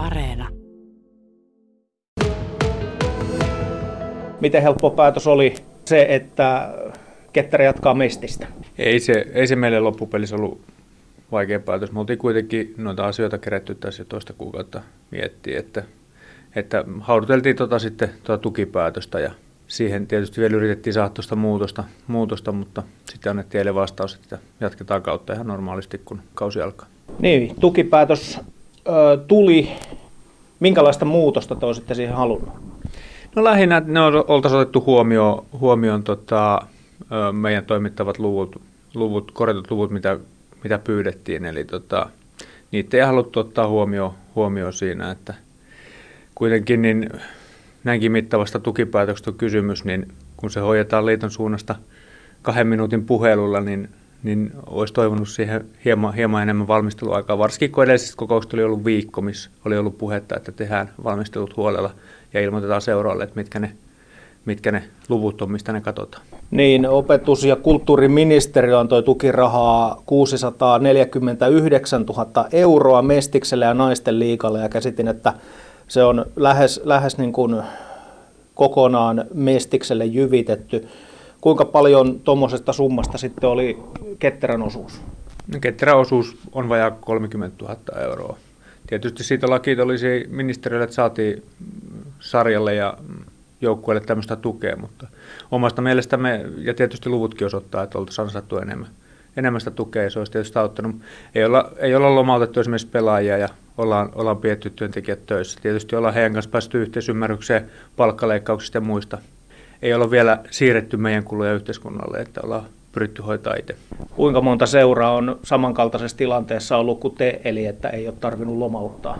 Areena. Miten helppo päätös oli se, että Ketterä jatkaa Mestistä? Ei se, ei se meille loppupelissä ollut vaikea päätös. Me oltiin kuitenkin noita asioita kerätty tässä jo toista kuukautta miettiä, että, että hauduteltiin tota sitten tuota tukipäätöstä ja siihen tietysti vielä yritettiin saada tuosta muutosta, muutosta, mutta sitten annettiin eilen vastaus, että jatketaan kautta ihan normaalisti, kun kausi alkaa. Niin, tukipäätös ö, tuli. Minkälaista muutosta te olisitte siihen halunnut? No lähinnä ne on, oltaisiin otettu huomioon, huomioon tota, meidän toimittavat luvut, luvut korjatut luvut, mitä, mitä pyydettiin. Eli tota, niitä ei haluttu ottaa huomioon, huomioon siinä, että kuitenkin niin näinkin mittavasta tukipäätöksestä on kysymys, niin kun se hoidetaan liiton suunnasta kahden minuutin puhelulla, niin, niin olisi toivonut siihen hieman, hieman enemmän valmisteluaikaa. Varsinkin kun edellisessä kokouksessa oli ollut viikko, missä oli ollut puhetta, että tehdään valmistelut huolella ja ilmoitetaan seuraavalle, että mitkä ne, mitkä ne luvut on, mistä ne katsotaan. Niin, opetus- ja kulttuuriministeriö antoi tukirahaa 649 000 euroa Mestikselle ja Naisten liikalle ja käsitin, että se on lähes, lähes niin kuin kokonaan Mestikselle jyvitetty. Kuinka paljon tuommoisesta summasta sitten oli Ketterän osuus? No, Ketterän osuus on vajaa 30 000 euroa. Tietysti siitä laki olisi ministeriölle, että saatiin sarjalle ja joukkueelle tämmöistä tukea, mutta omasta mielestämme, ja tietysti luvutkin osoittaa, että oltaisiin ansattu enemmän, enemmän sitä tukea, ja se olisi tietysti auttanut. Ei olla, ei olla lomautettu esimerkiksi pelaajia, ja ollaan, ollaan pietty työntekijät töissä. Tietysti ollaan heidän kanssa päästy yhteisymmärrykseen palkkaleikkauksista ja muista. Ei olla vielä siirretty meidän kuluja yhteiskunnalle, että ollaan pyritty hoitaa itse. Kuinka monta seuraa on samankaltaisessa tilanteessa ollut kuin te, eli että ei ole tarvinnut lomauttaa?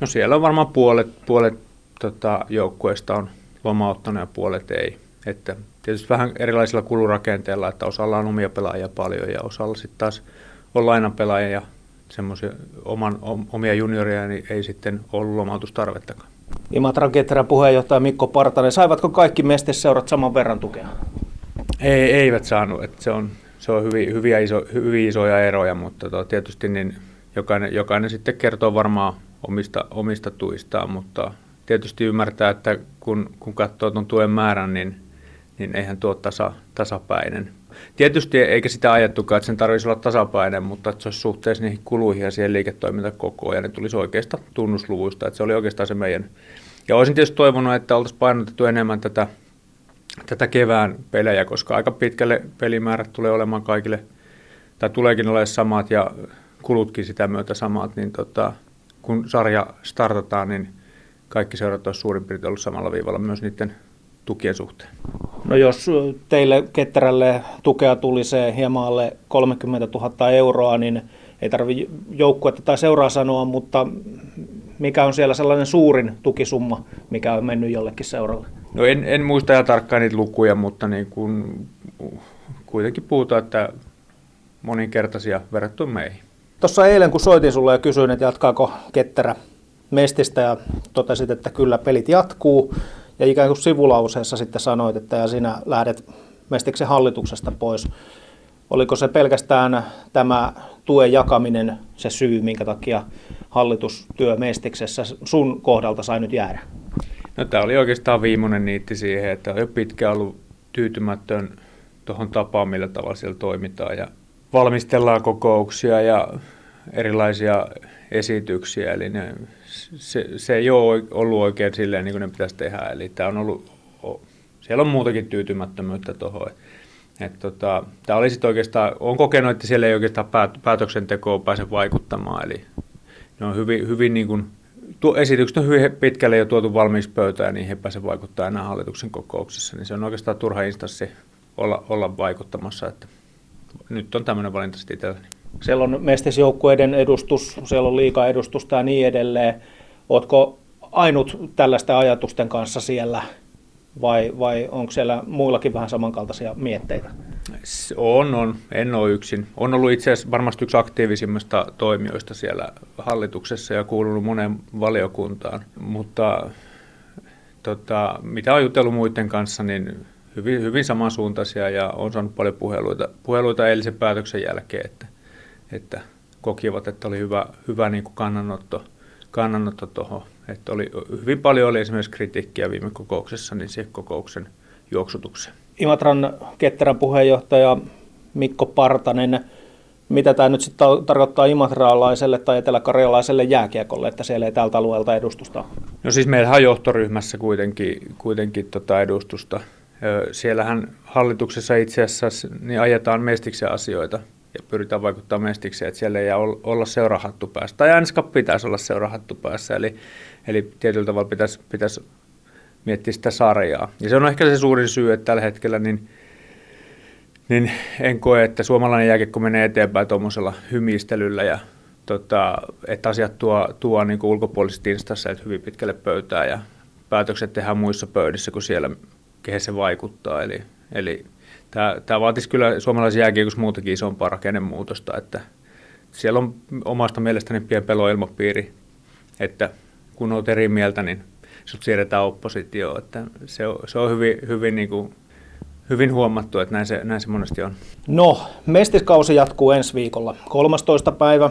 No siellä on varmaan puolet, puolet tota, joukkueista on lomauttanut ja puolet ei. Että tietysti vähän erilaisilla kulurakenteilla, että osalla on omia pelaajia paljon ja osalla sitten taas on lainapelaajia ja semmoisia oman, omia junioria, niin ei sitten ollut lomautustarvettakaan. Imatran Keträn puheenjohtaja Mikko Partanen, saivatko kaikki mesteseurat saman verran tukea? Ei, eivät saanut, että se on, se on hyvin, hyviä iso, hyvin isoja eroja, mutta to, tietysti niin jokainen, jokainen sitten kertoo varmaan omista, omista tuistaan, mutta tietysti ymmärtää, että kun, kun katsoo tuon tuen määrän, niin, niin eihän tuo tasa, tasapäinen. Tietysti eikä sitä ajettukaan, että sen tarvitsisi olla tasapäinen, mutta että se olisi suhteessa niihin kuluihin ja siihen liiketoimintakokoon ja ne tulisi oikeasta tunnusluvuista, että se oli oikeastaan se meidän. Ja olisin tietysti toivonut, että oltaisiin painotettu enemmän tätä, tätä kevään pelejä, koska aika pitkälle pelimäärät tulee olemaan kaikille, tai tuleekin olemaan samat ja kulutkin sitä myötä samat, niin tota, kun sarja startataan, niin kaikki seurat olisi suurin piirtein ollut samalla viivalla myös niiden tukien suhteen. No jos teille ketterälle tukea tuli se hieman alle 30 000 euroa, niin ei tarvitse joukkuetta tai seuraa sanoa, mutta mikä on siellä sellainen suurin tukisumma, mikä on mennyt jollekin seuralle? No en, en muista ihan tarkkaan niitä lukuja, mutta niin kun, kuitenkin puhutaan, että moninkertaisia verrattuna meihin. Tuossa eilen, kun soitin sulle ja kysyin, että jatkaako Ketterä Mestistä ja totesit, että kyllä pelit jatkuu. Ja ikään kuin sivulauseessa sitten sanoit, että ja sinä lähdet Mestiksen hallituksesta pois. Oliko se pelkästään tämä tuen jakaminen se syy, minkä takia hallitustyö Mestiksessä sun kohdalta sai nyt jäädä? No, tämä oli oikeastaan viimeinen niitti siihen, että on jo pitkään ollut tyytymätön tuohon tapaan, millä tavalla siellä toimitaan ja valmistellaan kokouksia ja erilaisia esityksiä, eli ne, se, se ei ole ollut oikein silleen, niin kuin ne pitäisi tehdä, eli tämä on ollut, siellä on muutakin tyytymättömyyttä tuohon. Tota, tämä oli sitten oikeastaan, olen kokenut, että siellä ei oikeastaan päät, päätöksentekoon pääse vaikuttamaan, eli ne on hyvin, hyvin niin kuin, tuo esitykset on hyvin pitkälle jo tuotu valmiiksi pöytään niihin ei pääse vaikuttaa enää hallituksen kokouksessa, niin se on oikeastaan turha instanssi olla, olla vaikuttamassa, että nyt on tämmöinen valinta sitten itselläni. Siellä on mestisjoukkueiden edustus, siellä on liika-edustusta ja niin edelleen. Oletko ainut tällaisten ajatusten kanssa siellä vai, vai onko siellä muillakin vähän samankaltaisia mietteitä? On, on. En ole yksin. On ollut itse asiassa varmasti yksi aktiivisimmista toimijoista siellä hallituksessa ja kuulunut moneen valiokuntaan. Mutta tota, mitä on jutellut muiden kanssa, niin hyvin, hyvin samansuuntaisia ja on saanut paljon puheluita, puheluita eilisen päätöksen jälkeen, että, että kokivat, että oli hyvä, hyvä niin kuin kannanotto, kannanotto tuohon. Että oli, hyvin paljon oli esimerkiksi kritiikkiä viime kokouksessa niin siihen kokouksen juoksutukseen. Imatran ketterän puheenjohtaja Mikko Partanen, mitä tämä nyt sitten tarkoittaa imatraalaiselle tai eteläkarjalaiselle jääkiekolle, että siellä ei tältä alueelta edustusta No siis meillä on johtoryhmässä kuitenkin, kuitenkin tota edustusta. Siellähän hallituksessa itse asiassa niin ajetaan mestiksen asioita ja pyritään vaikuttamaan mestikseen, että siellä ei olla seurahattu päässä. Tai ainakaan pitäisi olla seurahattu päässä, eli, eli tietyllä tavalla pitäisi, pitäisi miettiä sitä sarjaa. Ja se on ehkä se suurin syy, että tällä hetkellä niin, niin en koe, että suomalainen jääkiekko menee eteenpäin tuommoisella hymistelyllä ja tota, että asiat tuo, tuo niin ulkopuolisesta instassa hyvin pitkälle pöytää ja päätökset tehdään muissa pöydissä kuin siellä, kehen se vaikuttaa. Eli, eli tämä, tämä vaatisi kyllä suomalaisen jääkiekossa muutakin isompaa rakennemuutosta, että siellä on omasta mielestäni pien peloilmapiiri, että kun olet eri mieltä, niin sut siirretään oppositioon. Että se on, se on hyvin, hyvin, niin kuin, hyvin huomattu, että näin se, näin se monesti on. No, mestiskausi jatkuu ensi viikolla. 13. päivä.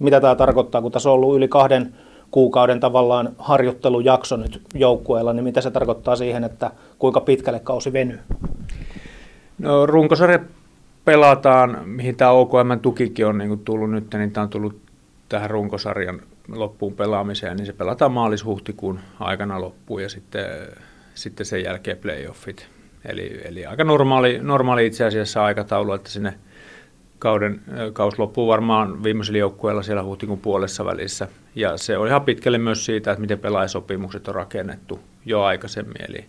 Mitä tämä tarkoittaa, kun tässä on ollut yli kahden kuukauden tavallaan harjoittelujakso nyt joukkueella, niin mitä se tarkoittaa siihen, että kuinka pitkälle kausi venyy? No runkosarja pelataan, mihin tämä OKM tukikin on niin tullut nyt, niin tämä on tullut tähän runkosarjan loppuun pelaamiseen, niin se pelataan maalis-huhtikuun aikana loppuun ja sitten, sitten sen jälkeen playoffit. Eli, eli aika normaali, normaali itse asiassa aikataulu, että sinne kauden, kaus loppuu varmaan viimeisellä joukkueella siellä huhtikuun puolessa välissä. Ja se on ihan pitkälle myös siitä, että miten pelaajasopimukset on rakennettu jo aikaisemmin. Eli,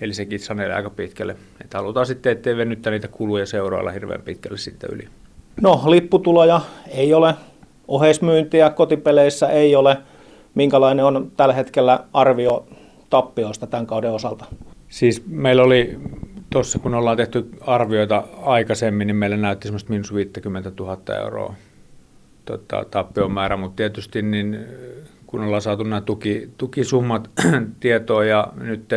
eli sekin sanelee aika pitkälle. Että halutaan sitten, ettei venyttä niitä kuluja seurailla hirveän pitkälle sitten yli. No, lipputuloja ei ole Oheismyyntiä kotipeleissä ei ole. Minkälainen on tällä hetkellä arvio tappioista tämän kauden osalta? Siis meillä oli tuossa, kun ollaan tehty arvioita aikaisemmin, niin meillä näytti semmoista miinus 50 000 euroa tota, tappion määrä, mutta tietysti niin, kun ollaan saatu nämä tuki, tukisummat tietoa ja nyt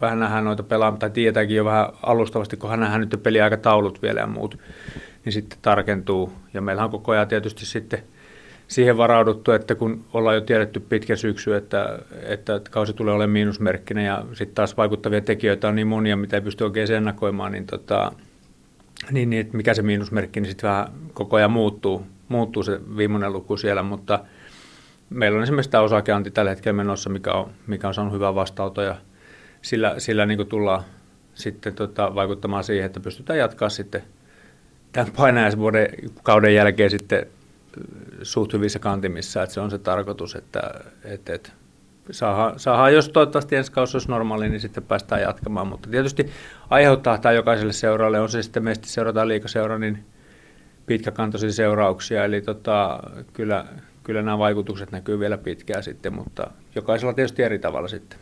vähän nähdään noita pelaa, tai tietääkin jo vähän alustavasti, kun nähdään nyt peliaikataulut vielä ja muut, niin sitten tarkentuu. Ja meillä on koko ajan tietysti sitten siihen varauduttu, että kun ollaan jo tiedetty pitkä syksy, että, että kausi tulee olemaan miinusmerkkinen ja sitten taas vaikuttavia tekijöitä on niin monia, mitä ei pysty oikein ennakoimaan, niin, tota, niin, niin että mikä se miinusmerkki, niin sitten vähän koko ajan muuttuu, muuttuu se viimeinen luku siellä, mutta meillä on esimerkiksi tämä osakeanti tällä hetkellä menossa, mikä on, mikä on saanut hyvää vastauta ja sillä, sillä niin tullaan sitten tota, vaikuttamaan siihen, että pystytään jatkaa sitten – tämän painajaisvuoden kauden jälkeen sitten suht hyvissä kantimissa, että se on se tarkoitus, että, että, että saadaan, saadaan, jos toivottavasti ensi kausi olisi normaali, niin sitten päästään jatkamaan, mutta tietysti aiheuttaa tämä jokaiselle seuraalle, on se sitten meistä seurataan liikaseura, niin pitkäkantoisia seurauksia, eli tota, kyllä, kyllä nämä vaikutukset näkyy vielä pitkään sitten, mutta jokaisella tietysti eri tavalla sitten.